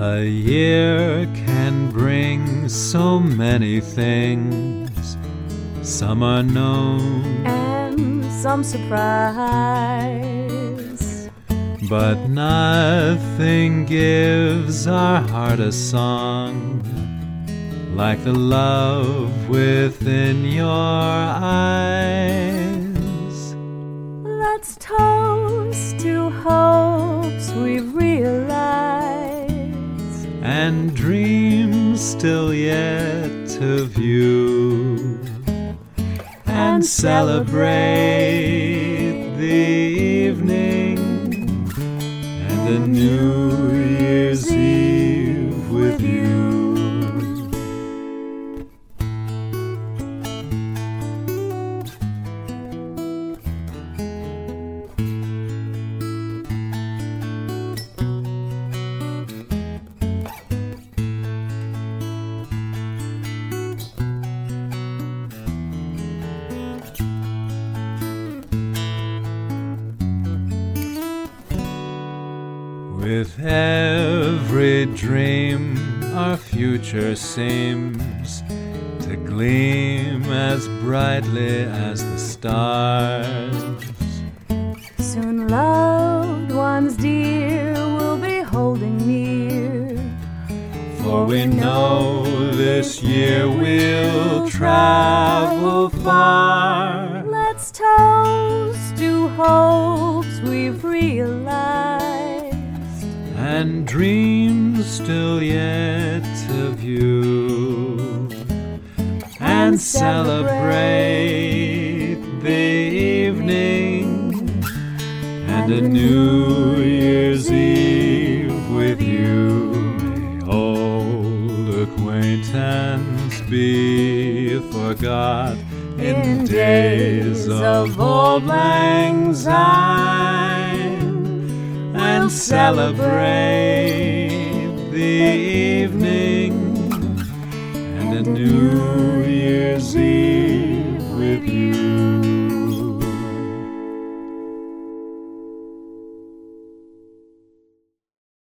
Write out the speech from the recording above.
A year can bring so many things. Some are known, and some surprise. but nothing gives our heart a song like the love within your eyes. And dreams still yet to view. And celebrate the evening and a New Year's Eve With every dream, our future seems to gleam as brightly as the stars. Soon loved ones dear will be holding near. For we know this year we'll travel far. And dreams still yet to view and celebrate the evening and a New Year's Eve with you. May old acquaintance be forgot in days of old lang syne celebrate